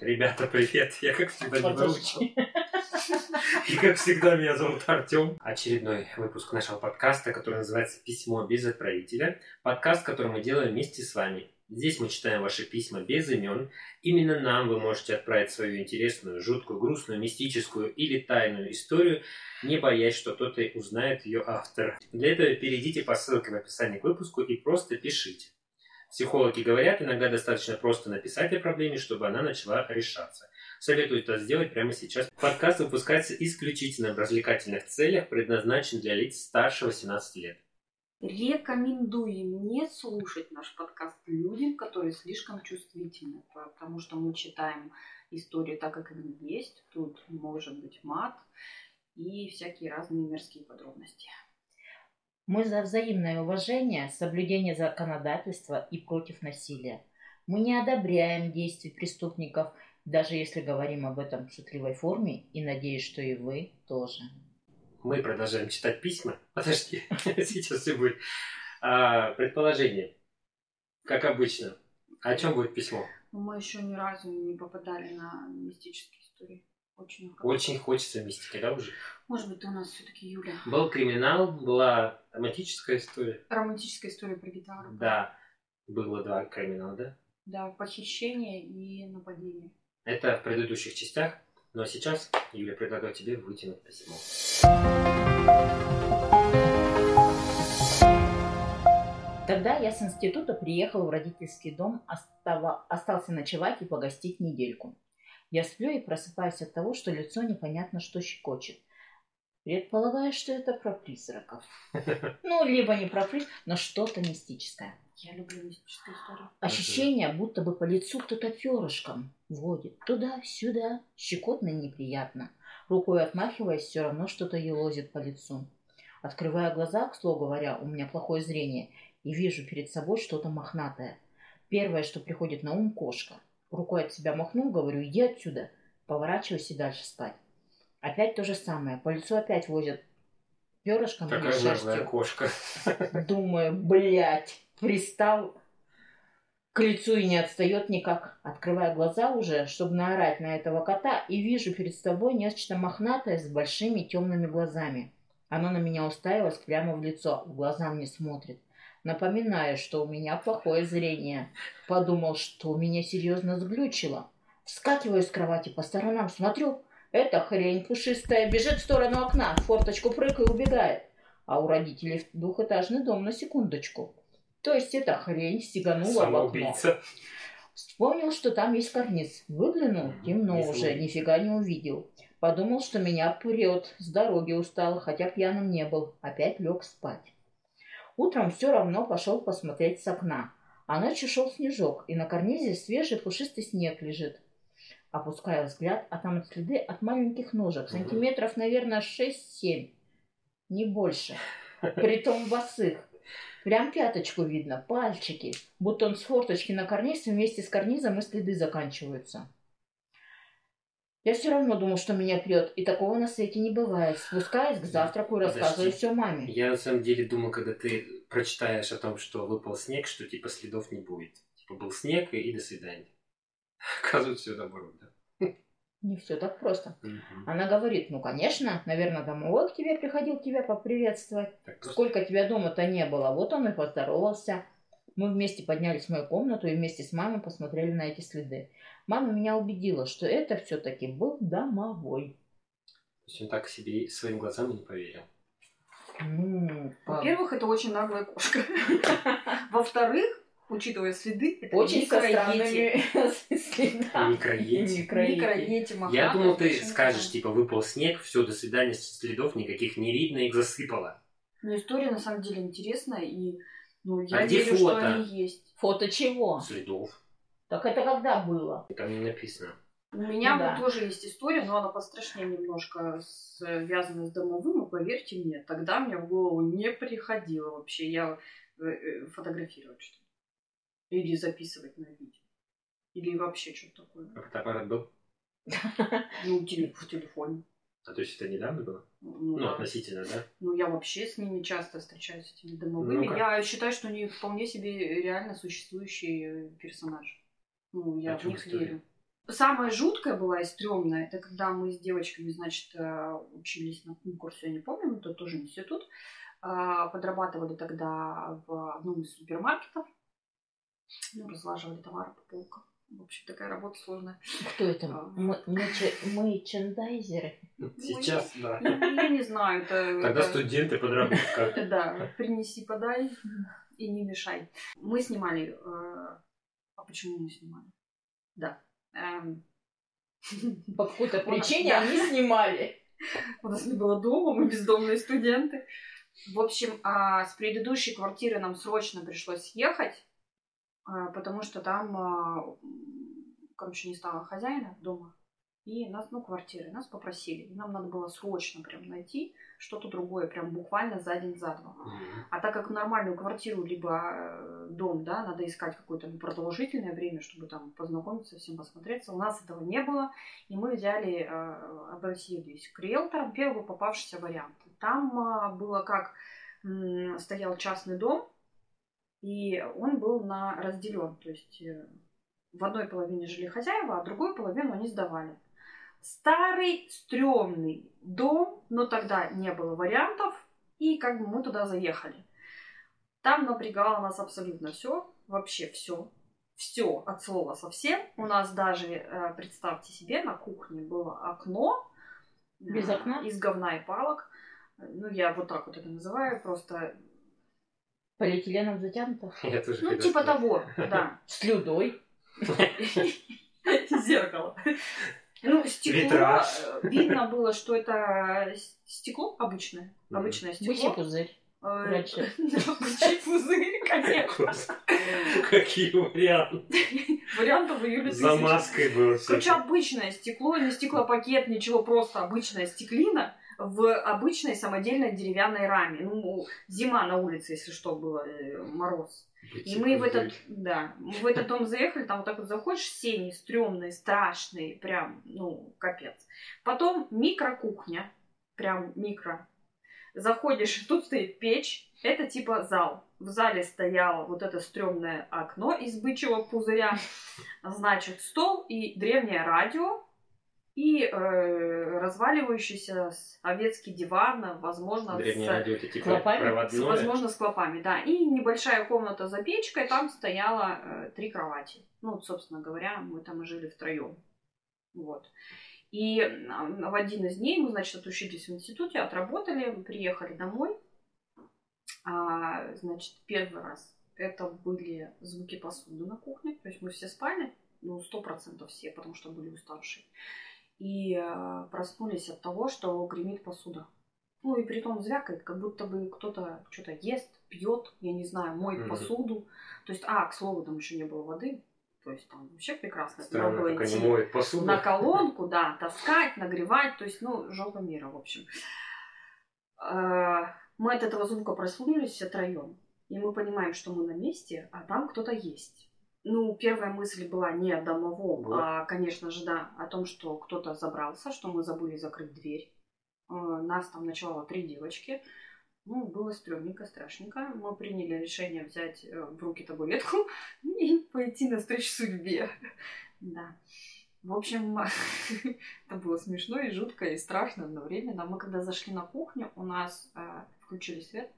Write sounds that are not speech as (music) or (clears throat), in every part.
Ребята, привет! Я как всегда не выучил. И как всегда, меня зовут Артем. Очередной выпуск нашего подкаста, который называется «Письмо без отправителя». Подкаст, который мы делаем вместе с вами. Здесь мы читаем ваши письма без имен. Именно нам вы можете отправить свою интересную, жуткую, грустную, мистическую или тайную историю, не боясь, что кто-то узнает ее автор. Для этого перейдите по ссылке в описании к выпуску и просто пишите. Психологи говорят, иногда достаточно просто написать о проблеме, чтобы она начала решаться. Советую это сделать прямо сейчас. Подкаст выпускается исключительно в развлекательных целях, предназначен для лиц старше 18 лет. Рекомендуем не слушать наш подкаст людям, которые слишком чувствительны, потому что мы читаем истории так, как они есть. Тут может быть мат и всякие разные мерзкие подробности. Мы за взаимное уважение, соблюдение законодательства и против насилия. Мы не одобряем действий преступников, даже если говорим об этом в шутливой форме, и надеюсь, что и вы тоже. Мы продолжаем читать письма. Подожди, (laughs) сейчас все будет. А, предположение. Как обычно. О чем будет письмо? Мы еще ни разу не попадали на мистические истории. Очень, Очень хочется мистики, да, уже? Может быть, у нас все-таки Юля. Был криминал, была романтическая история. Романтическая история про гитару. Да. Было два криминала, да? Да, похищение и нападение. Это в предыдущих частях. Но сейчас Юля предлагаю тебе вытянуть письмо. Тогда я с института приехал в родительский дом, остава... остался ночевать и погостить недельку. Я сплю и просыпаюсь от того, что лицо непонятно что щекочет. Предполагаю, что это про призраков. (laughs) Ну, либо не про призраков, но что-то мистическое. Я люблю мистические истории. Ощущение, будто бы по лицу кто-то перышком водит. Туда-сюда. Щекотно и неприятно. Рукой отмахиваясь, все равно что-то елозит по лицу. Открывая глаза, к слову говоря, у меня плохое зрение, и вижу перед собой что-то мохнатое. Первое, что приходит на ум, кошка. Рукой от себя махнул, говорю, иди отсюда. Поворачиваюсь и дальше спать. Опять то же самое. По лицу опять возят перышком Такая или шерстью. кошка. Думаю, блядь, пристал к лицу и не отстает никак. Открываю глаза уже, чтобы наорать на этого кота, и вижу перед собой нечто мохнатое с большими темными глазами. Оно на меня уставилось прямо в лицо, в глаза мне смотрит. Напоминаю, что у меня плохое зрение. Подумал, что меня серьезно сглючило. Вскакиваю с кровати по сторонам, смотрю. Эта хрень пушистая бежит в сторону окна, в форточку прыгает и убегает. А у родителей двухэтажный дом на секундочку. То есть эта хрень стеганула в окно. Вспомнил, что там есть карниз. Выглянул, темно Не уже, нифига не увидел. Подумал, что меня прет, с дороги устал, хотя пьяным не был. Опять лег спать. Утром все равно пошел посмотреть с окна. А ночью шел снежок, и на карнизе свежий пушистый снег лежит. Опускаю взгляд, а там следы от маленьких ножек, сантиметров, наверное, 6-7, не больше. Притом босых. Прям пяточку видно, пальчики. Будто он с форточки на карниз, и вместе с карнизом и следы заканчиваются. Я все равно думал, что меня прет, и такого на свете не бывает. Спускаюсь к завтраку и рассказываю все маме. Я на самом деле думал, когда ты прочитаешь о том, что выпал снег, что типа следов не будет. Типа был снег и, и до свидания. (laughs) Оказывается, все наоборот, да. Не все так просто. Мгм. Она говорит, ну, конечно, наверное, домовой к тебе приходил тебя поприветствовать. Так просто- Сколько тебя дома-то не было, вот он и поздоровался. Мы вместе поднялись в мою комнату и вместе с мамой посмотрели на эти следы. Мама меня убедила, что это все-таки был домовой. То есть он так себе своим глазам и не поверил. Ну, Во-первых, это очень наглая кошка. (laughs) Во-вторых, учитывая следы, это очень микроети. странными (laughs) следами. Микроети. Микроети. Я думал, ты скажешь, типа, выпал снег, все, до свидания, следов никаких не видно, их засыпало. Но история на самом деле интересная, и ну, я А где верю, фото? что они есть. Фото чего? Следов. Так это когда было? Там не написано. У меня Ну да. вот тоже есть история, но она пострашнее немножко связана с домовым, и поверьте мне, тогда мне в голову не приходило вообще я э, э, фотографировать что-то. Или записывать на видео. Или вообще что-то такое. А фотоаппарат был? Ну, теле- в телефоне. А то есть это недавно было? Ну, Ну, да. относительно, да? Ну, я вообще с ними часто встречаюсь, с этими домовыми. Ну-ка. я считаю, что они вполне себе реально существующий э, персонаж. Ну, я О в них история? верю. Самое жуткое было и стрёмное, это когда мы с девочками, значит, э, учились на конкурсе, я не помню, это тоже институт, а, подрабатывали тогда в одном из супермаркетов, ну, разлаживали товары по полкам. В общем, такая работа сложная. Кто это? А. Мы, мерчендайзеры? Сейчас, да. Ну, Я не знаю, это... Тогда студенты подработка. (laughs) Да, принеси, подай и не мешай. Мы снимали... э, А почему мы снимали? Да. Эм, (laughs) По какой-то причине они снимали. (laughs) У нас не было дома, мы бездомные студенты. В общем, а, с предыдущей квартиры нам срочно пришлось съехать, а, потому что там, а, короче, не стало хозяина дома. И нас, ну, квартиры, нас попросили. И нам надо было срочно прям найти что-то другое, прям буквально за день, за два. А так как нормальную квартиру, либо э, дом, да, надо искать какое-то продолжительное время, чтобы там познакомиться, всем посмотреться. У нас этого не было, и мы взяли, э, обратились к риэлторам, первый попавшийся вариант. Там а, было как, стоял частный дом, и он был на разделен, то есть э, в одной половине жили хозяева, а другую половину они сдавали. Старый, стрёмный дом, но тогда не было вариантов, и как бы мы туда заехали. Там напрягало нас абсолютно все, вообще все. Все от слова совсем. У нас даже, э, представьте себе, на кухне было окно. э, Без окна? Из говна и палок. Ну, я вот так вот это называю, просто... Полиэтиленом затянуто. (laughs) Я тоже Ну, типа сказать. того, (laughs) да. Слюдой. (laughs) Зеркало. Ну, стекло. Витраж. э, Видно было, что это с- стекло обычное. Обычное Бычий стекло. пузырь. Э, раньше. Бычий пузырь, конечно. Какие варианты. Вариантов в июле За маской было Короче, всё. обычное стекло, не стеклопакет, ничего, просто обычная стеклина в обычной самодельной деревянной раме. Ну, зима на улице, если что, было, э, мороз. И мы в этот, да, мы в этот дом заехали, там вот так вот заходишь, сени стрёмные, страшные, прям, ну, капец. Потом микрокухня, прям микро. Заходишь, тут стоит печь, это типа зал. В зале стояло вот это стрёмное окно из бычьего пузыря, значит, стол и древнее радио, и э, разваливающийся советский диван, возможно, с- радио типа Клопами? с- возможно, с клопами, да. И небольшая комната за печкой, там стояло э, три кровати. Ну, собственно говоря, мы там и жили втроем. Вот. И в один из дней мы, значит, отучились в институте, отработали, приехали домой. А, значит, первый раз это были звуки посуды на кухне. То есть мы все спали, ну, сто процентов все, потому что были уставшие. И э, проснулись от того, что гремит посуда. Ну и при том звякает, как будто бы кто-то что-то ест, пьет, я не знаю, моет Мгм. посуду. То есть, а, к слову, там еще не было воды. То есть там вообще прекрасно. Странно, было как они моют посуду. на колонку, да, таскать, нагревать, то есть, ну, жопа мира, в общем. Э, Мы от этого звука проснулись все троем, и мы понимаем, что мы на месте, а там кто-то есть. Ну, первая мысль была не о домовом, Вот. а, конечно же, да, о том, что кто-то забрался, что мы забыли закрыть дверь. Э, Нас там ночевало три девочки. Ну, было стрёмненько, страшненько. Мы приняли решение взять э, в руки табуретку (laughs) и пойти навстречу судьбе. Да. В общем, (laughs) это было смешно и жутко, и страшно одновременно. Мы когда зашли на кухню, у нас э, включили свет.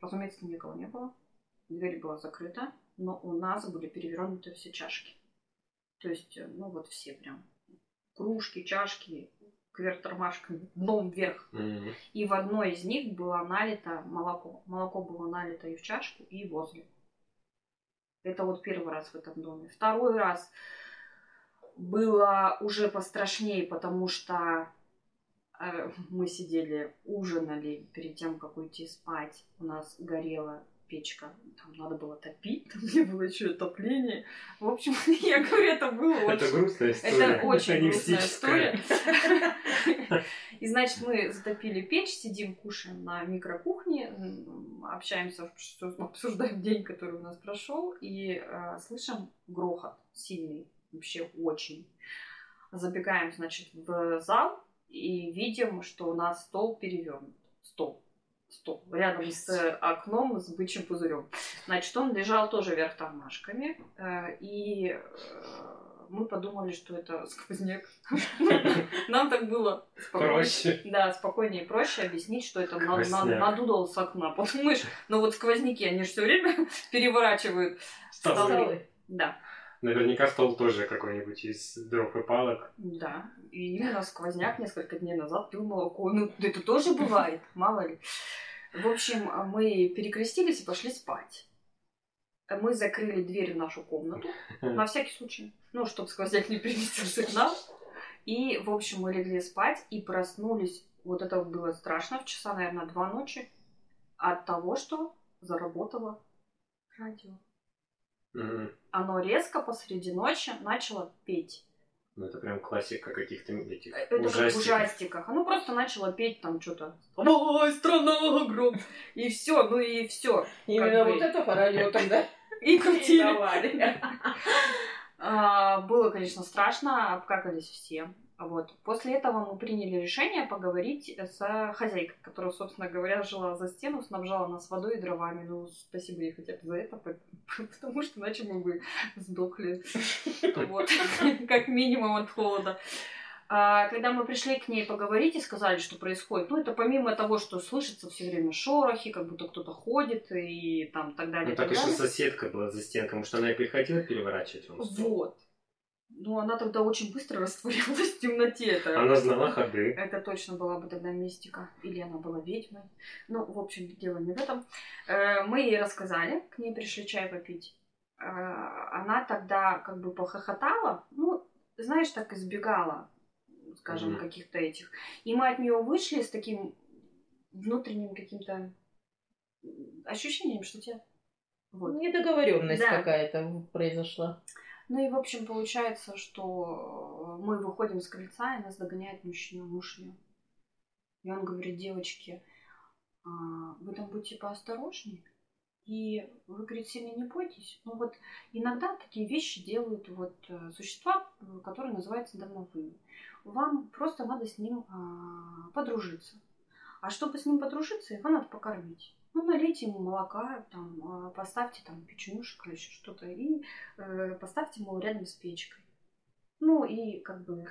Разумеется, никого не было. Дверь была закрыта, но у нас были перевернуты все чашки. То есть, э, ну вот все прям. Кружки, чашки, кверх тормашками, дном вверх. Мгм. И в одной из них было налито молоко. Молоко было налито и в чашку, и возле. Это вот первый раз в этом доме. Второй раз было уже пострашнее, потому что э, (laughs) мы сидели, ужинали перед тем, как уйти спать. У нас горела печка, там надо было топить, (laughs) там не было еще отопления. В общем, (laughs) я говорю, это было Это очень грустная история. это очень грустная история. (laughs) И значит, мы затопили печь, сидим, кушаем на микрокухне, общаемся, обсуждаем день, который у нас прошел, и э, слышим грохот сильный, вообще очень. Забегаем, значит, в зал и видим, что у нас стол перевернут. Стол. Стол. Рядом с окном с бычьим пузырем. Значит, он лежал тоже вверх тормашками. э, И э, мы подумали, что это сквозняк. (laughs) Нам так было Проще. Да, спокойнее и проще объяснить, что это надудал с окна. Подумаешь, ну вот сквозняки, они же все время (laughs) переворачивают. Столы. Да, Наверняка стол тоже какой-нибудь из дров и палок. да. И именно сквозняк несколько дней назад пил молоко. Ну, это тоже бывает, мало ли. В общем, мы перекрестились и пошли спать. Мы закрыли дверь в нашу комнату, на всякий случай. Ну, чтобы сквозняк не перенесся к нам. И, в общем, мы легли спать и проснулись. Вот это было страшно, в часа, наверное, два ночи. От того, что заработало радио. Мгм. Оно резко посреди ночи начало петь. Ну, это прям классика каких-то этих Это как в ужастиков. ужастиках. Оно просто начало петь там что-то. Ой, страна гром. И все, ну и все. Именно вот это по радио тогда И (laughs) крутили. А, Было, конечно, страшно, обкакались все. Вот. После этого мы приняли решение поговорить с хозяйкой, которая, собственно говоря, жила за стену, снабжала нас водой и дровами. Ну, спасибо ей хотя бы за это, по- (laughs) потому что иначе мы бы сдохли. (laughs) Вот. (laughs) Как минимум от холода. А, Когда мы пришли к ней поговорить и сказали, что происходит, ну, это помимо того, что слышится все время шорохи, как будто кто-то ходит и там так далее. Ну, так что далее. соседка была за стенкой, может, она и приходила переворачивать вам стол? Вот. Ну, она тогда очень быстро (laughs) растворилась в темноте. Это, Она знала ходы. это точно была бы тогда мистика. Или она была ведьмой. Ну, в общем, дело не в этом. Э, Мы ей рассказали, к ней пришли чай попить. Э, Она тогда как бы похохотала. Ну, знаешь, так избегала, скажем, Мгм. каких-то этих. И мы от нее вышли с таким внутренним каким-то ощущением, что тебя... Вот. Недоговоренность Да. какая-то произошла. Ну и, в общем, получается, что мы выходим с крыльца, и нас догоняет мужчина, муж. И он говорит, девочки, а, вы там будьте поосторожнее. И вы, говорит, сильно не бойтесь. Ну вот иногда такие вещи делают вот э, существа, э, которые называются домовыми. Вам просто надо с ним а, подружиться. А чтобы с ним подружиться, его надо покормить. Ну, налейте ему молока, там, а, поставьте там печенюшек или еще что-то, и э, поставьте ему рядом с печкой. Ну, и как бы,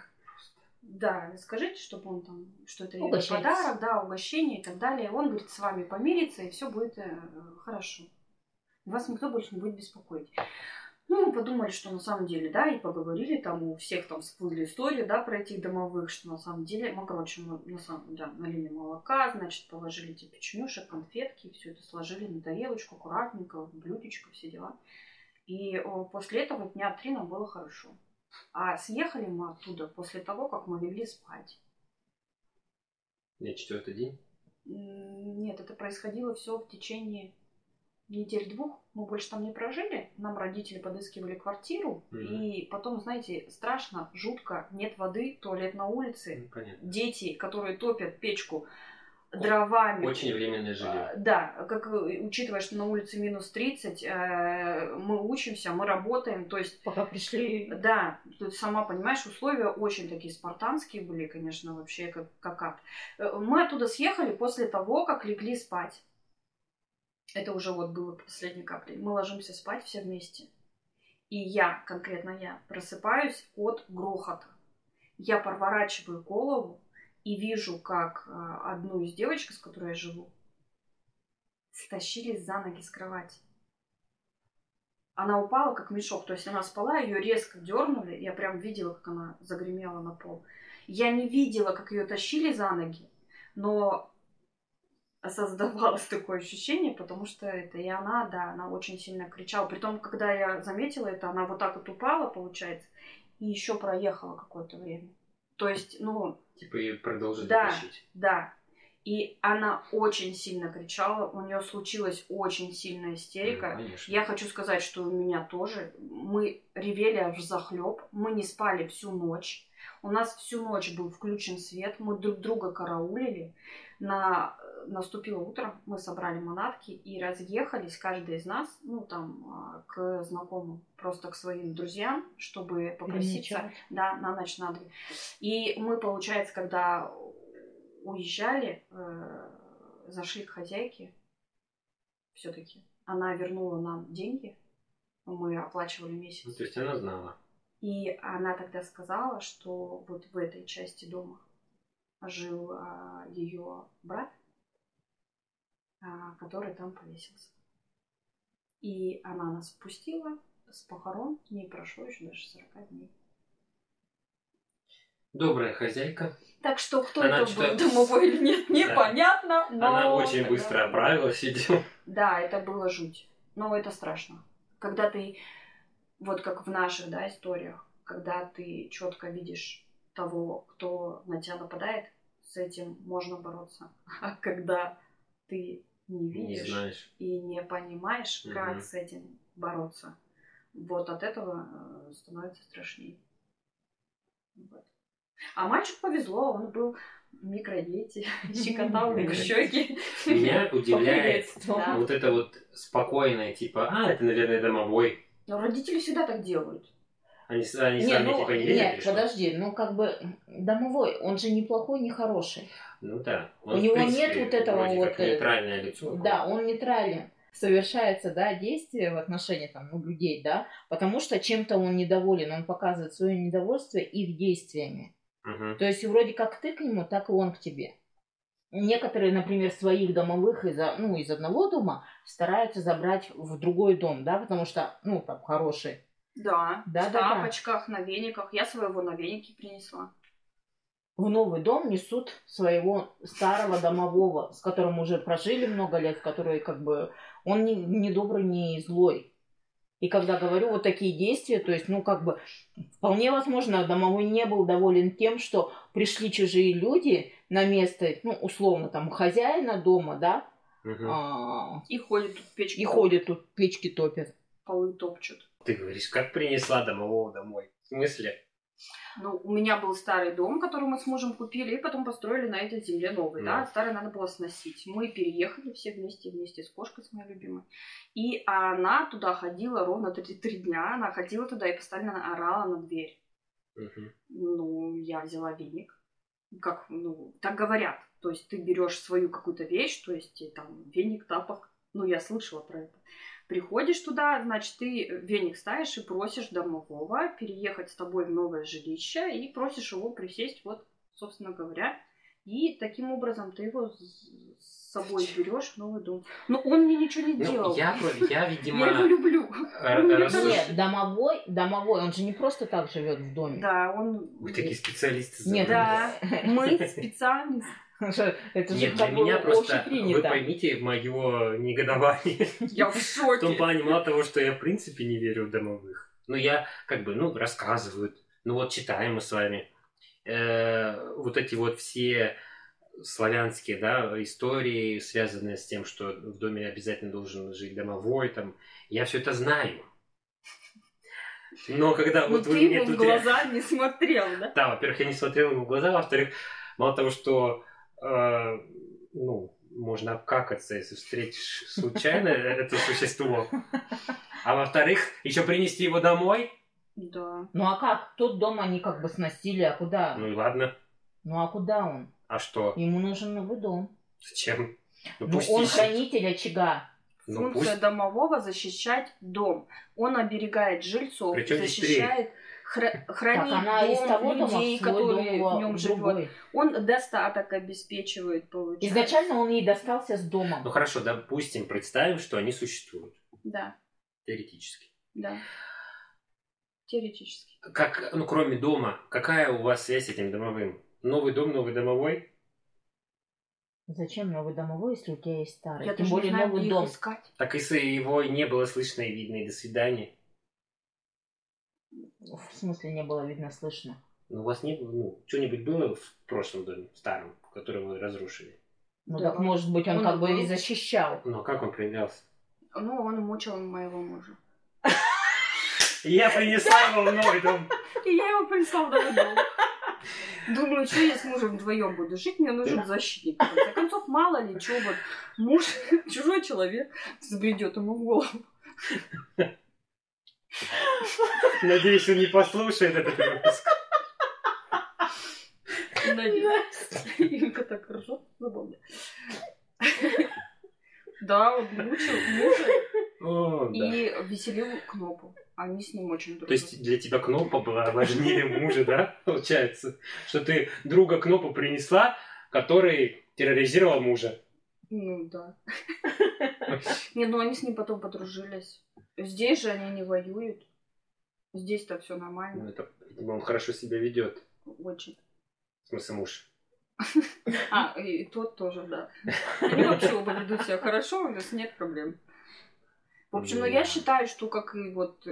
да, скажите, чтобы он там, что это его подарок, да, угощение и так далее. Он, говорит, с вами помирится, и все будет э, хорошо. Вас никто больше не будет беспокоить. Ну, мы подумали, что на самом деле, да, и поговорили, там у всех там всплыли истории, да, про этих домовых, что на самом деле, ну, короче, мы на самом да, налили молока, значит, положили эти печенюшек, конфетки, все это сложили на тарелочку, аккуратненько, в блюдечко, все дела. И о, после этого дня три нам было хорошо. А съехали мы оттуда после того, как мы легли спать. Не четвертый день? Нет, это происходило все в течение недель-двух. Мы больше там не прожили. Нам родители подыскивали квартиру. Мгм. И потом, знаете, страшно, жутко, нет воды, туалет на улице. Ну, понятно. Дети, которые топят печку дровами. Очень временное жилье. А, Да, как учитывая, что на улице минус 30, э, мы учимся, мы работаем, то есть Пока пришли. да, тут сама понимаешь, условия очень такие спартанские были, конечно, вообще как, как ад. Э, Мы оттуда съехали после того, как легли спать. Это уже вот было последней каплей. Мы ложимся спать все вместе. И я, конкретно я, просыпаюсь от грохота. Я проворачиваю голову и вижу, как э, одну из девочек, с которой я живу, стащили за ноги с кровати. Она упала, как мешок. То есть она спала, ее резко дернули. Я прям видела, как она загремела на пол. Я не видела, как ее тащили за ноги, но (laughs) создавалось такое ощущение, потому что это и она, да, она очень сильно кричала. Притом, когда я заметила это, она вот так вот упала, получается, и еще проехала какое-то время. То есть, ну, Типа и продолжить Да. тащить. да. И она очень сильно кричала, у нее случилась очень сильная истерика. Ну, конечно. Я хочу сказать, что у меня тоже. Мы ревели аж захлеб. Мы не спали всю ночь. У нас всю ночь был включен свет. Мы друг друга караулили. На... Наступило утро, мы собрали манатки и разъехались, каждый из нас, ну, там, а, к знакомым, просто к своим друзьям, чтобы попроситься. Да, на ночь, на две. И мы, получается, когда уезжали, э, зашли к хозяйке все-таки. Она вернула нам деньги, мы оплачивали Ну, месяц. то есть она знала. И она тогда сказала, что вот в этой части дома жил а, ее брат, который там повесился. И она нас впустила с похорон, не прошло еще даже 40 дней. Добрая хозяйка. Так что кто Она это что- был, домовой или (laughs) нет, непонятно, но... Она очень быстро оправилась, видимо. Да, это было жуть. Но это страшно. Когда ты, вот как в наших, да, историях, когда ты четко видишь того, кто на тебя нападает, с этим можно бороться. (laughs) А когда ты не Не видишь знаешь. и не понимаешь, как Мгм. с этим бороться, вот от этого э, становится страшнее. Вот. А мальчику повезло, он был микродети, (laughs) щекотал мне щеки. Меня (laughs) удивляет вот это вот спокойное, типа, а, это, наверное, домовой. Но родители всегда так делают. Они, они Не, сами, ну, типа, не верят, нет, подожди, ну как бы домовой, он же не плохой, не хороший. Ну да. У него принципе, нет вот этого вроде вот, как э, нейтральное лицо. Да, он нейтрален. Совершается, да, действие в отношении там, ну, людей, да, потому что чем-то он недоволен, он показывает свое недовольство их действиями. Мгм. То есть вроде как ты к нему, так и он к тебе. Некоторые, например, своих домовых из, ну, из одного дома стараются забрать в другой дом, да, потому что, ну, там, хороший. Да, Да, в да, да. тапочках, на вениках. Я своего на венике принесла. В новый дом несут своего старого домового, с которым уже прожили много лет, который как бы, он не, не добрый, не злой. И когда говорю вот такие действия, то есть, ну, как бы, вполне возможно, домовой не был доволен тем, что пришли чужие люди на место, ну, условно, там, хозяина дома, да, Мгм. а, И ходят тут печки. и ходят тут, печки топят. Полы топчут. Ты говоришь, как принесла домового домой? В смысле? Ну, у меня был старый дом, который мы с мужем купили, и потом построили на этой земле новый, Ну. да. Старый надо было сносить. Мы переехали все вместе, вместе с кошкой, с моей любимой. И она туда ходила ровно три, три дня. Она ходила туда и постоянно орала на дверь. Мгм. Ну, я взяла веник. Как, ну, так говорят. То есть ты берешь свою какую-то вещь, то есть там веник, тапок. Ну, я слышала про это. Приходишь туда, значит, ты веник ставишь и просишь домового переехать с тобой в новое жилище и просишь его присесть, вот, собственно говоря. И таким образом ты его с собой берешь в новый дом. Но он мне ничего не Ну, делал. я, бы- я, (laughs) Я видимо, его люблю. рассуж- Нет, домовой, домовой, он же не просто так живет в доме. Да, он... Вы такие специалисты. Нет. Да, мы специалисты. Это же Нет, для меня просто, вы поймите мое негодование. Я в В том шоке. плане, мало того, что я в принципе не верю в домовых. Ну, я как бы, ну, рассказывают. Ну, вот читаем мы с вами. Э, вот эти вот все славянские, да, истории, связанные с тем, что в доме обязательно должен жить домовой, там. Я все это знаю. Но когда Ну вот вы мне ему в тут... глаза не смотрел, да? Да, во-первых, я не смотрел ему в глаза, во-вторых, мало того, что э, ну, можно обкакаться, если встретишь случайно (laughs) это существо. А во-вторых, еще принести его домой? Да. Ну а как? Тот дом они как бы сносили, а куда? Ну и ладно. Ну а куда он? А что? Ему нужен новый дом. Зачем? Ну Ну пусть он ищет. хранитель очага. Ну Функция пусть. домового защищать дом. Он оберегает жильцов, Причем защищает, хра- хранит так дом того людей, которые дом в нем живут. Он достаток обеспечивает, получается. Изначально он ей достался с домом. Ну хорошо, допустим, представим, что они существуют. Да, Теоретически. да. Теоретически. Как, ну, кроме дома, какая у вас связь с этим домовым? Новый дом, новый домовой? Зачем новый домовой, если у тебя есть старый? Я Тем более не знаю, новый где дом. искать. Так если его не было слышно и видно, и до свидания. В смысле не было видно, слышно. Ну, у вас не было, ну, что-нибудь было в прошлом доме, в старом, который вы разрушили? Ну Да. так может быть он, Он как бы был. и защищал. Ну, а как он проявлялся? Ну, он мучил моего мужа. (laughs) Я принесла его в новый дом. И (laughs) я его принесла в новый дом. Думаю, что я с мужем вдвоем буду жить, мне нужен защитник. В конце концов, мало ли, что вот муж, (laughs) чужой человек, забредет ему в голову. Надеюсь, он не послушает этот выпуск. Надеюсь. Юлька так ржет, забавно. Да, он мучил мужа О, да. и веселил Кнопу. Они с ним очень дружат. То есть для тебя Кнопа была важнее мужа, да, получается? Что ты друга Кнопу принесла, который терроризировал мужа. Ну да. Не, ну они с ним потом подружились. Здесь же они не воюют. Здесь-то все Ну, нормально. это, видимо, он хорошо себя ведет. Очень. В смысле, муж. (laughs) А, и тот тоже, да. Они вообще оба ведут себя хорошо, у нас нет проблем. В общем, ну я считаю, что как и вот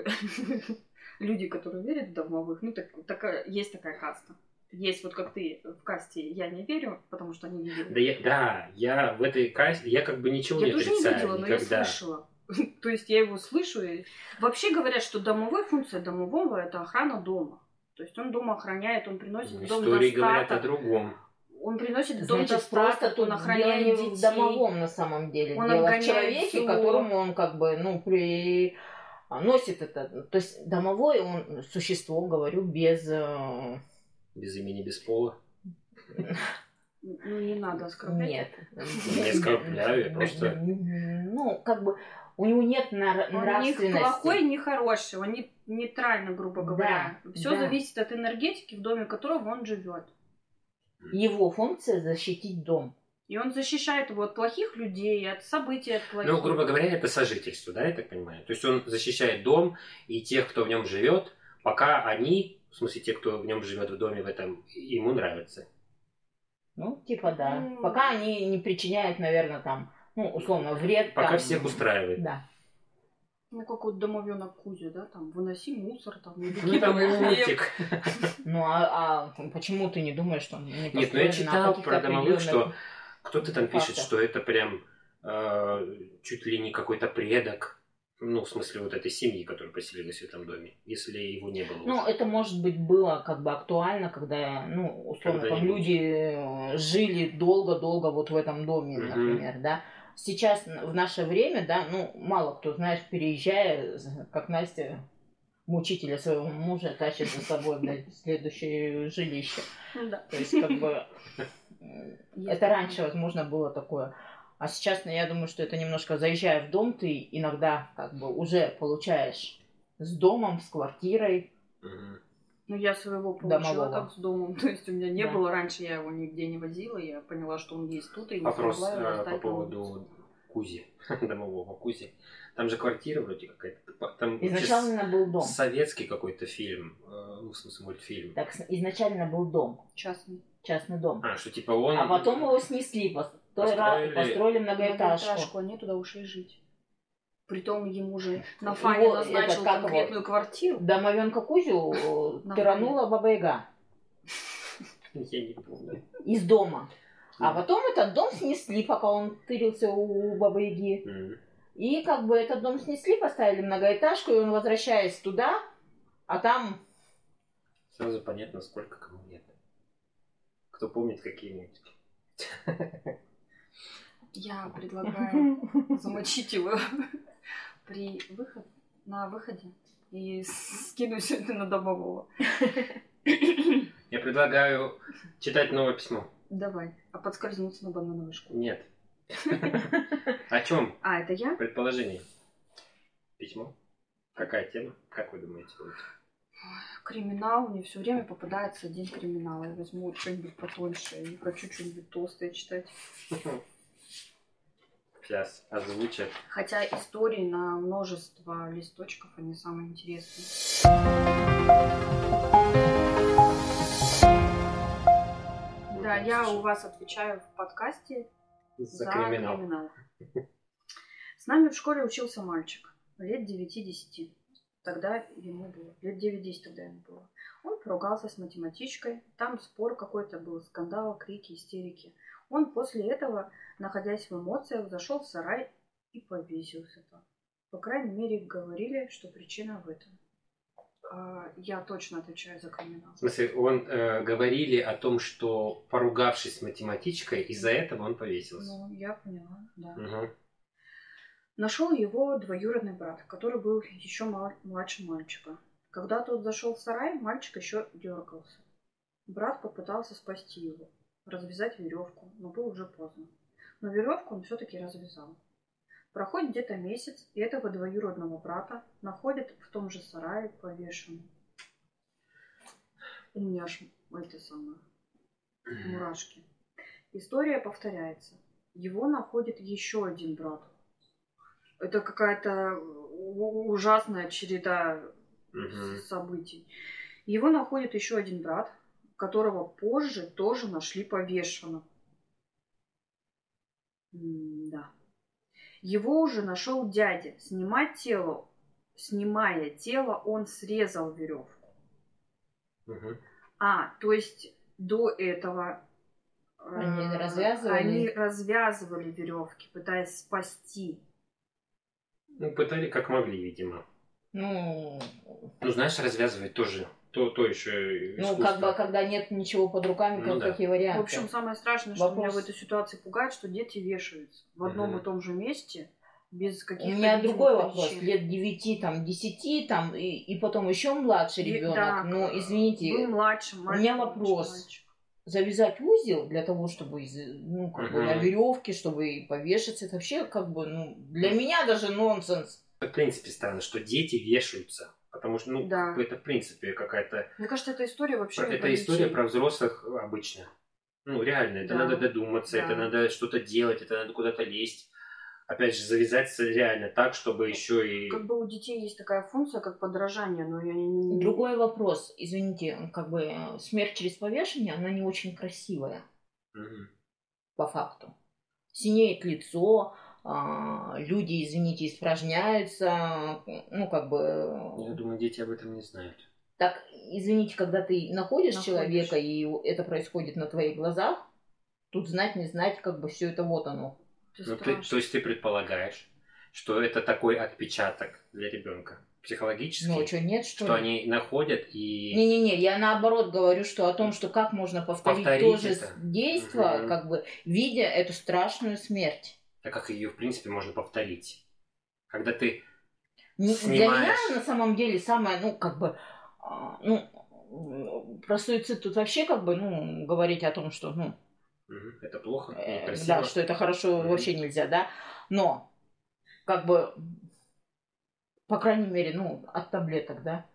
(laughs) люди, которые верят в домовых, ну так, такая, есть такая каста. Есть вот как ты в касте я не верю, потому что они видели. Да, я, да, я в этой касте, я как бы ничего Я не тоже не отрицаю видела, но никогда. я слышала. (laughs) То есть я его слышу. И... Вообще говорят, что домовой функция домового это охрана дома. То есть он дома охраняет, он приносит в дом Истории говорят о достаток. другом. Он приносит в дом Значит, просто достаток, тут он охраняет детей. домовом на самом деле. Он дело в человеке, зло. которому он как бы, ну, при... носит это. То есть домовой он существо, говорю, без... э, Без имени, без пола. Ну не надо оскорблять. Нет. Не оскорбляю, я просто- Ну, как бы у него нет нар- Он не нравственности. плохой, не хороший, он не, нейтрально, грубо говоря. Все да. зависит от энергетики, в доме которого он живет. Его функция защитить дом. И он защищает его от плохих людей, от событий, от плохих. Ну, грубо говоря, это сожительство, да, я так понимаю? То есть он защищает дом и тех, кто в нем живет, пока они, в смысле, те, кто в нем живет в доме в этом, ему нравится. Ну, типа да. Ну. Пока они не причиняют, наверное, там, ну, условно, вред. Пока там. всех устраивает. Да. Ну, как вот домовенок Кузя, да, там, выноси мусор, там, не Ну, там мультик. (laughs) Ну, а, а почему ты не думаешь, что он не Нет, ну я читал про домовых, что кто-то там пишет, что это прям э, чуть ли не какой-то предок, ну, в смысле, вот этой семьи, которая поселилась в этом доме, если его не было. Ну, уже. это, может быть, было как бы актуально, когда, ну, условно, там люди э, жили долго-долго вот в этом доме, Мгм. например, да. Сейчас, в наше время, да, ну, мало кто, знаешь, переезжая, как Настя, мучителя своего мужа, тащит за собой, блядь, в следующее жилище. Да. То есть, как бы, это раньше, возможно, было такое. А сейчас, ну, я думаю, что это немножко заезжая в дом, ты иногда как бы уже получаешь с домом, с квартирой. Ну, я своего получила Домового. так с домом. (laughs) То есть у меня не Да. было раньше, я его нигде не возила. Я поняла, что он есть тут, и не Вопрос смогла его э, по поводу Кузи, (laughs) домового Кузи. Там же квартира вроде какая-то. Там Изначально был дом. советский какой-то фильм, э, ну, в смысле, мультфильм. Так, изначально был дом, Частный. частный дом. А, что типа он... А потом его снесли, Построили- построили многоэтажку. Многоэтажку, они туда ушли жить. Притом ему же на Его, фане этот, назначил его? конкретную квартиру. Домовенка Кузю э, (laughs) тиранула Баба Яга Я не помню. из дома. А потом этот дом снесли, пока он тырился у Бабы Яги. И как бы этот дом снесли, поставили многоэтажку, и он, возвращаясь туда, а там Сразу понятно, сколько кому лет. Кто помнит, какие мультики. (laughs) Я предлагаю (laughs) замочить его (laughs) при выход... на выходе и скинуть все это на домового. (laughs) Я предлагаю читать новое письмо. Давай. А подскользнуться на банановой шкуре. Нет. О чем? А, это я? Предположение. Письмо. Какая тема? Как вы думаете? будет? Криминал. Мне все время попадается один криминал. Я возьму что-нибудь потоньше. Я не хочу что-нибудь толстое читать. Сейчас озвучат. Хотя истории на множество листочков, они самые интересные. Да, я у вас отвечаю в подкасте За криминал. криминал. С нами в школе учился мальчик, лет 9-10. Тогда ему было, лет 9-10 тогда ему было. Он поругался с математичкой, там спор какой-то был, скандал, крики, истерики. Он после этого, находясь в эмоциях, зашел в сарай и повесился там. По крайней мере, говорили, что причина в этом. А, Я точно отвечаю за криминал. В смысле, он э, говорили о том, что поругавшись с математичкой, из-за этого он повесился. Ну, я поняла, да. Мгм. Нашел его двоюродный брат, который был еще мал- младше мальчика. Когда тот зашел в сарай, мальчик еще дергался. Брат попытался спасти его, развязать веревку, но было уже поздно. Но веревку он все-таки развязал. Проходит где-то месяц, и этого двоюродного брата находят в том же сарае повешенным. У меня аж это самое, мурашки. История повторяется. Его находит еще один брат. Это какая-то ужасная череда Мгм. событий. Его находит еще один брат, которого позже тоже нашли повешенным. Да. Его уже нашел дядя. Снимать тело, снимая тело, он срезал веревку. Мгм. А, то есть до этого э, Они развязывали? Они развязывали веревки, пытаясь спасти. Ну, пытали как могли, видимо. Ну, Ну, знаешь, развязывать тоже. То, то еще ну, как бы, когда нет ничего под руками, Ну как, да. какие варианты? В общем, самое страшное, что меня Вопрос. в этой ситуации пугает, что дети вешаются в одном Мгм. и том же месте, без У каких-то меня видимых другой вопрос. Лет 9, там, 10, там, и, и потом еще младший ребенок. да, ну, Был извините, младшим, у мальчик, меня младший вопрос. мальчик. завязать узел для того, чтобы, из- ну, как бы Мгм. на веревке, чтобы повешаться, это вообще, как бы, ну, для меня даже нонсенс. В принципе, странно, что дети вешаются. Потому что, ну, Да. как бы это, в принципе, какая-то... Мне кажется, эта история вообще Это про история про взрослых обычно. Ну, реально, это Да. надо додуматься, Да. это надо что-то делать, это надо куда-то лезть. Опять же, завязаться реально так, чтобы еще и... Как бы у детей есть такая функция, как подражание, но я не... Другой вопрос, извините, как бы э, смерть через повешение, она не очень красивая, Мгм. по факту. Синеет лицо, люди, извините, испражняются, ну, как бы... Я думаю, дети об этом не знают. Так, извините, когда ты находишь, Находишь. человека, и это происходит на твоих глазах, тут знать, не знать, как бы все это вот оно. Ну, ты- то есть ты предполагаешь, что это такой отпечаток для ребенка психологический, Ну, что, нет, что что ли? они находят и... Не-не-не, я наоборот говорю, что о том, что как можно повторить, Повторить то же это. действие, Мгм. как бы, видя эту страшную смерть. А как ее, в принципе, можно повторить? Когда ты... Не- Для меня Снимаешь. на самом деле самое, ну, как бы, а, ну, про суицид тут вообще, как бы, ну, говорить о том, что, ну, Это плохо, э, да, что это хорошо Мгм. вообще нельзя, да, но, как бы, по крайней мере, ну, от таблеток, да,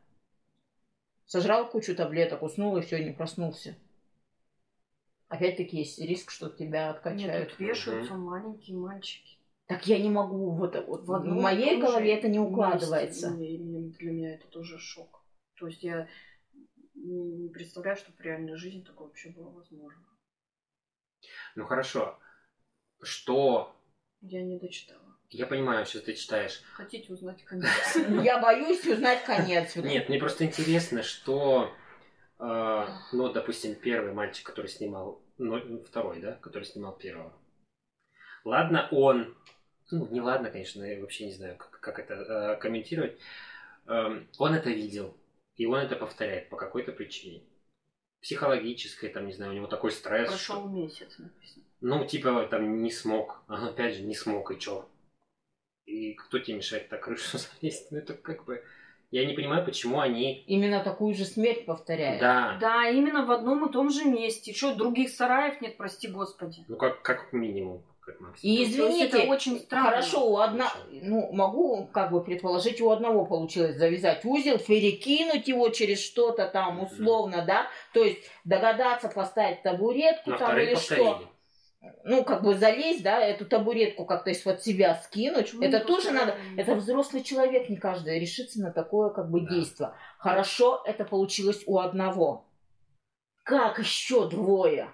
сожрал кучу таблеток, уснул и все, не проснулся. Опять-таки есть риск, что тебя Нет, откачают. тут вешаются маленькие мальчики. Так я не могу, вот, вот в, и моей голове это не укладывается. Не, не, для меня это тоже шок. То есть я не представляю, что в реальной жизни такое вообще было возможно. Ну хорошо. Что... Я не дочитала. Я понимаю, что ты читаешь. Хотите узнать конец? Я боюсь узнать конец. Нет, мне просто интересно, что... э, ну, допустим, первый мальчик, который снимал... Ну, второй, да? Который снимал первого. Ладно, он... Ну, не ладно, конечно, я вообще не знаю, как, как это э, комментировать. Эм, он это видел, и он это повторяет по какой-то причине. Психологической, там, не знаю, у него такой стресс. что- Прошел месяц, написано. Ну, типа, там, не смог. Опять же, не смог, и чё? И кто тебе мешает на крышу (laughs) залезть? Ну, это как бы... Я не понимаю, почему они... Именно такую же смерть повторяет. Да. Да, именно в одном и том же месте. Что, других сараев нет, прости господи. Ну, как, как минимум, как максимум. И есть извините, это очень странно. хорошо, у одна, ну, могу как бы предположить, у одного получилось завязать узел, перекинуть его через что-то там условно, да, то есть догадаться поставить табуретку На там или повторили. что, ну, как бы залезть, да, эту табуретку как-то из-под себя скинуть, Почему это тоже надо, это взрослый человек, не каждый решится на такое как бы Да. действие. Хорошо, это получилось у одного. Как еще двое?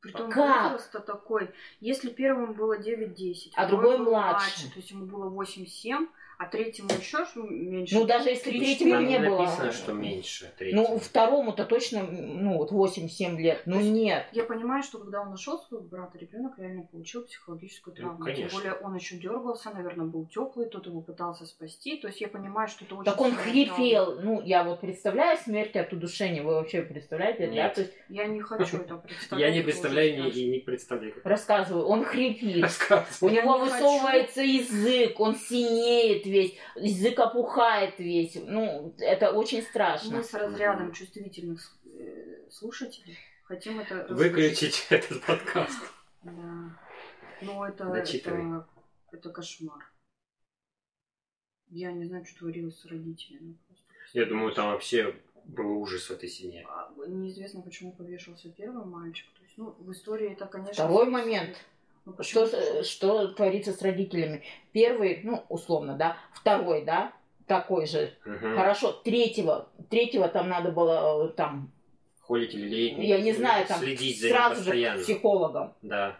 Притом Как? возраст такой. Если первому было 9-10, А другой был младше. То есть ему было 8-7, а третьему еще меньше. Ну, даже если третьему не было. написано, что меньше третьего. Ну, второму-то точно, ну, вот 8-7 лет. Ну, нет. Я понимаю, что когда он нашел своего брата, ребенок реально получил психологическую Ну, травму. конечно. Тем более он еще дергался, наверное, был теплый, тот его пытался спасти. То есть я понимаю, что это очень Так он хрипел. Ну, я вот представляю смерть от удушения. Вы вообще представляете, да? Нет. То есть. Я не хочу это представлять. Я не представляю и не представляю. как рассказываю, он хрипит. У него не высовывается язык, он синеет весь, язык опухает весь. Ну, это очень страшно. Мы с разрядом чувствительных э, слушателей хотим это Выключить (laughs) этот подкаст. Да. Ну, это, это Это кошмар. Я не знаю, что творилось с родителями. Я думаю, там вообще был ужас в этой семье. А, Неизвестно, почему повешался первый мальчик. То есть, ну, в истории это, конечно... Второй момент. Ну, Что, что творится с родителями? Первый, ну, условно, да. Второй, да, такой же. Мгм. Хорошо, третьего. Третьего там надо было, э, там, Холить или леять. я не знаю, там, Следить за сразу же постоянно. к психологам. Да.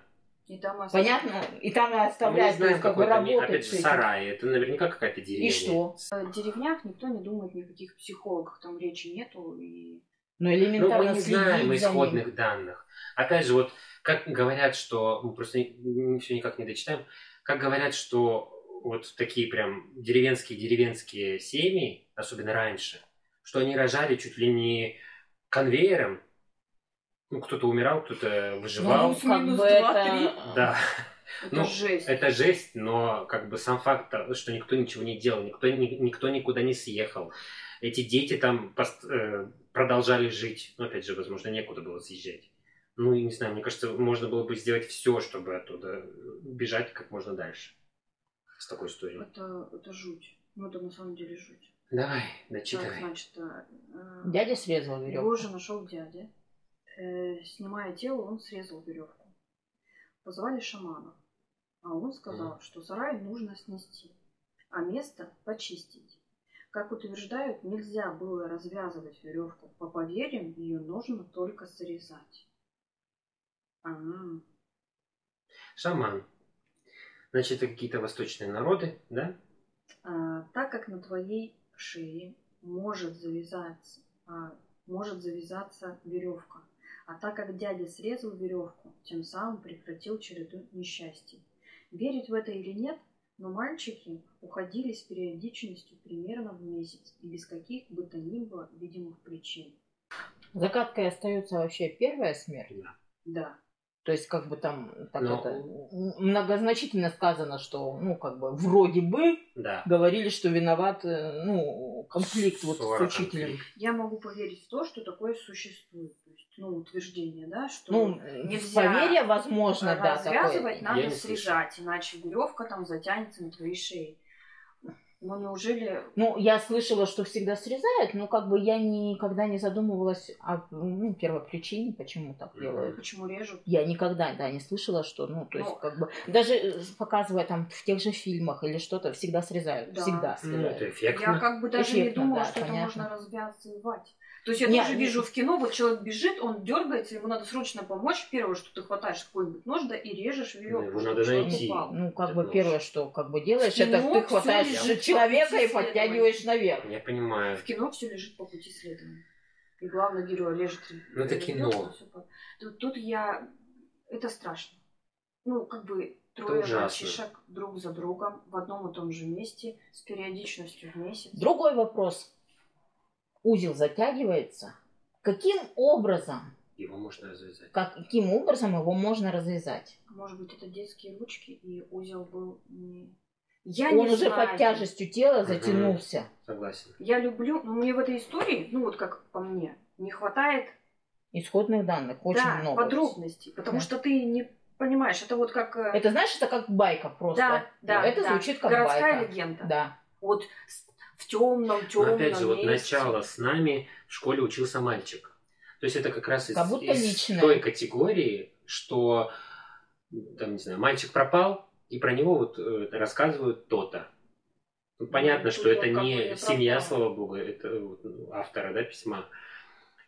И там осталось- Понятно? И там оставляют, знаем, есть, как бы работать опять же, сарай. Это наверняка какая-то деревня. И что? В деревнях никто не думает ни о каких психологах, там речи нету. И... Ну, Ну, элементарно мы не знаем исходных данных. Опять же, вот как говорят, что... Мы просто все никак не дочитаем. Как говорят, что вот такие прям деревенские-деревенские семьи, особенно раньше, что они рожали чуть ли не конвейером. Ну, кто-то умирал, кто-то выживал. Ну, как бы это... Да. (laughs) (laughs) Это Ну, жесть. Это жесть, но как бы сам факт, того, что никто ничего не делал, никто, ни- никто никуда не съехал. Эти дети там пост- э, продолжали жить. Но опять же, возможно, некуда было съезжать. Ну, и не знаю, мне кажется, можно было бы сделать все, чтобы оттуда бежать как можно дальше. С такой историей. Это, это жуть. Ну, это на самом деле жуть. Давай, Так, дочитывай. значит, э, э, Дядя срезал его веревку. же нашел дядя. Э, снимая тело, он срезал веревку. Позвали шамана. А он сказал, Мгм. что сарай нужно снести, а место почистить. Как утверждают, нельзя было развязывать веревку. По поверьям, ее нужно только срезать. А, Шаман. Значит, это какие-то восточные народы, да? А, так как на твоей шее может завязаться, а, может завязаться веревка, а так как дядя срезал веревку, тем самым прекратил череду несчастий. Верить в это или нет, но мальчики уходили с периодичностью примерно в месяц и без каких бы то ни было видимых причин. Загадкой остается вообще первая смерть. Да. То есть, как бы там так Но- это, м- многозначительно сказано, что, ну, как бы, вроде бы Да. говорили, что виноват, э, ну, конфликт вот с учителем. конфликт. Я могу поверить в то, что такое существует. То есть, ну, утверждение, да, что Ну, нельзя поверье, возможно, да, развязывать такое. надо Я срезать, иначе веревка там затянется на твоей шее. Но неужели Ну, я слышала, что всегда срезают, но как бы я никогда не задумывалась о ну, первопричине, почему так делают. почему режут? Я никогда, да, не слышала, что, ну, то есть, Ну, как бы, даже э, показывая там в тех же фильмах или что-то, всегда срезают, Да. всегда Ну, срезают. это эффектно. Я как бы даже не Эффектно, думала, да, что понятно. это можно развязывать. То есть я Не, тоже вижу в кино, вот человек бежит, он дергается, ему надо срочно помочь. Первое, что ты хватаешь какой-нибудь нож, да, и режешь веревку, его чтобы найти. упал. Ну, как этот бы нож. первое, что как бы делаешь, кино это ты хватаешь лежит человека и подтягиваешь наверх. Я понимаю. В кино все лежит по пути следования. И главный герой режет. Ну, это кино. Тут, тут я... Это страшно. Ну, как бы трое мальчишек друг за другом в одном и том же месте с периодичностью в месяц. Другой вопрос. Узел затягивается. Каким образом, Его можно развязать. каким образом его можно развязать? Может быть, это детские ручки, и узел был не... Я Он не уже знаю. под тяжестью тела Мгм. затянулся. Согласен. Я люблю, но мне в этой истории, ну вот как по мне, не хватает Исходных данных очень да, много. подробностей, потому Да. что ты не понимаешь, это вот как... э, Это знаешь, это как байка просто. да, да, Это да. звучит как городская байка. легенда. Да. Вот в темном, Но темном опять же, вот месте. начало с нами в школе учился мальчик. То есть это как раз из, Как будто из личное. той категории, что там, не знаю, мальчик пропал, и про него вот э, рассказывают то-то. Ну, понятно, тут что это не семья, пропал. слава богу, это вот, ну, автора да, письма.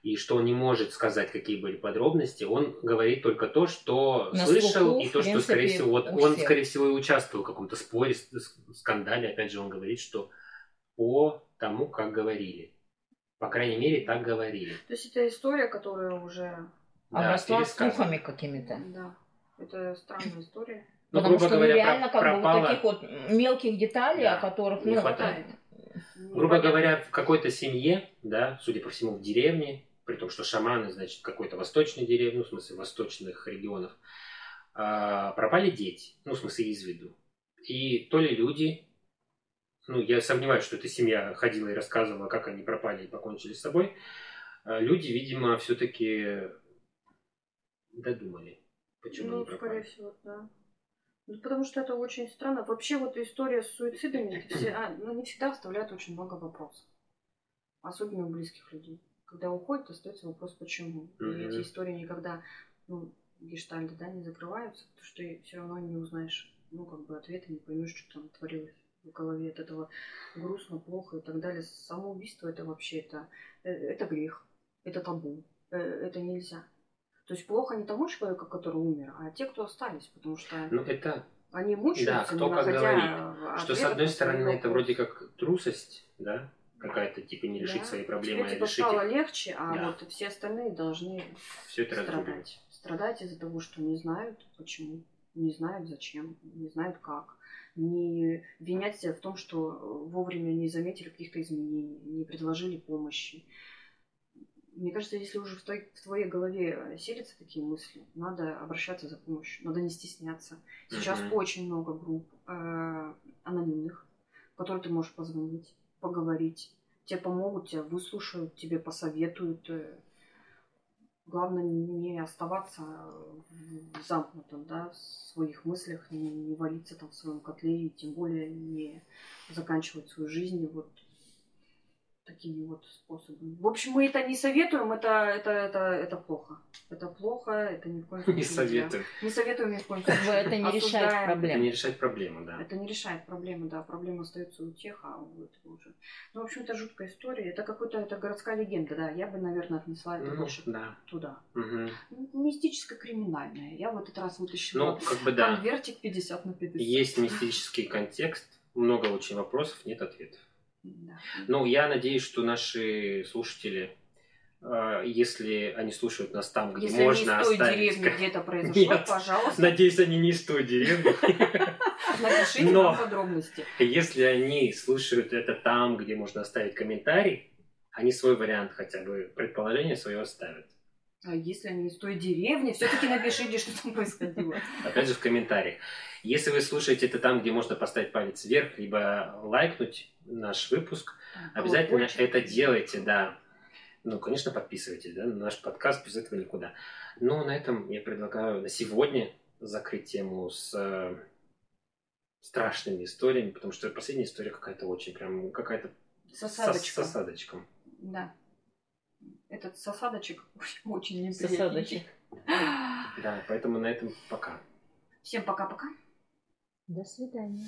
И что он не может сказать, какие были подробности, он говорит только то, что На слышал, слуху, и то, что, скорее принципе, всего, вот он, всех. скорее всего, и участвовал в каком-то споре, скандале. Опять же, он говорит, что по тому, как говорили. По крайней мере, так говорили. То есть это история, которая уже... Да, Обросла слухами какими-то. Да. Это странная история. Ну, Потому грубо что говоря, реально про- как бы пропало- вот таких вот мелких деталей, Да, о которых не ну, хватает. Ну, Грубо понятно. говоря, в какой-то семье, да, судя по всему, в деревне, при том, что шаманы, значит, какой-то восточной деревни, ну, в смысле, восточных регионов, а, пропали дети, ну, в смысле, из виду. И то ли люди, ну, я сомневаюсь, что эта семья ходила и рассказывала, как они пропали и покончили с собой, а люди, видимо, все-таки додумали, почему Ну, они скорее пропали. всего, да. Ну, потому что это очень странно. Вообще вот история с суицидами, (clears throat) все, а, ну, они всегда оставляют очень много вопросов. Особенно у близких людей. Когда уходит, остается вопрос, почему. И Мгм. эти истории никогда, ну, гештальты, да, не закрываются, потому что ты все равно не узнаешь, ну, как бы ответа, не поймешь, что там творилось в голове от этого грустно, плохо и так далее. Самоубийство это вообще это, э, это грех, это табу, э, это нельзя. То есть плохо не тому человеку, который умер, а те, кто остались, потому что Ну, это, они мучаются, Да, кто как говорит, что с одной стороны это вопросы. вроде как трусость, да, какая-то, типа не решить Да. свои проблемы, Тебе а типа решить стало их. легче, а Да. вот все остальные должны Все это страдать. Страдать из-за того, что не знают почему, не знают зачем, не знают как. Не винять себя в том, что вовремя не заметили каких-то изменений, не предложили помощи. Мне кажется, если уже в твоей, в твоей голове селятся такие мысли, надо обращаться за помощью, надо не стесняться. Сейчас Мгм. очень много групп э, анонимных, в которые ты можешь позвонить, поговорить. Тебе помогут, тебя выслушают, тебе посоветуют. э. Главное не оставаться в замкнутом, да, в своих мыслях, не, не валиться там в своем котле, и тем более не заканчивать свою жизнь. Вот такими вот способами. В общем, мы это не советуем, это, это, это, это плохо. Это плохо, это ни в коем случае Не советую. Не советуем ни в коем (laughs) случае. это не решает Осуждаем. Это не решает проблему, да. Это не решает проблемы, да. Проблема остается у тех, а у этого уже. Ну, в общем, это жуткая история. Это какой-то это городская легенда, да. Я бы, наверное, отнесла это Ну, больше да. туда. Мгм. Мистическо-криминальная. Я в этот раз вытащила Ну, как бы да. конвертик 50 на 50. Есть мистический контекст, много очень вопросов, нет ответов. Да. Ну, я надеюсь, что наши слушатели, э, если они слушают нас там, где Если можно не из той оставить... деревни, где это (laughs) произошло, Нет. пожалуйста, Надеюсь, они не из той деревни. (laughs) напишите Но- нам подробности. Если они слушают это там, где можно оставить комментарий, они свой вариант хотя бы, предположение свое оставят. А если они из той деревни, все-таки напишите, что там происходило. Опять же, в комментариях. Если вы слушаете это там, где можно поставить палец вверх, либо лайкнуть наш выпуск, обязательно Колокольчик. это делайте, да. Ну, конечно, подписывайтесь, да, на наш подкаст, без этого никуда. Но на этом я предлагаю на сегодня закрыть тему с э, страшными историями, потому что последняя история какая-то очень прям, какая-то С с осадочком. с осадочком. Да. Этот с осадочек (laughs) очень неприятный. Сосадочек. Да, поэтому на этом пока. Всем пока-пока. До свидания.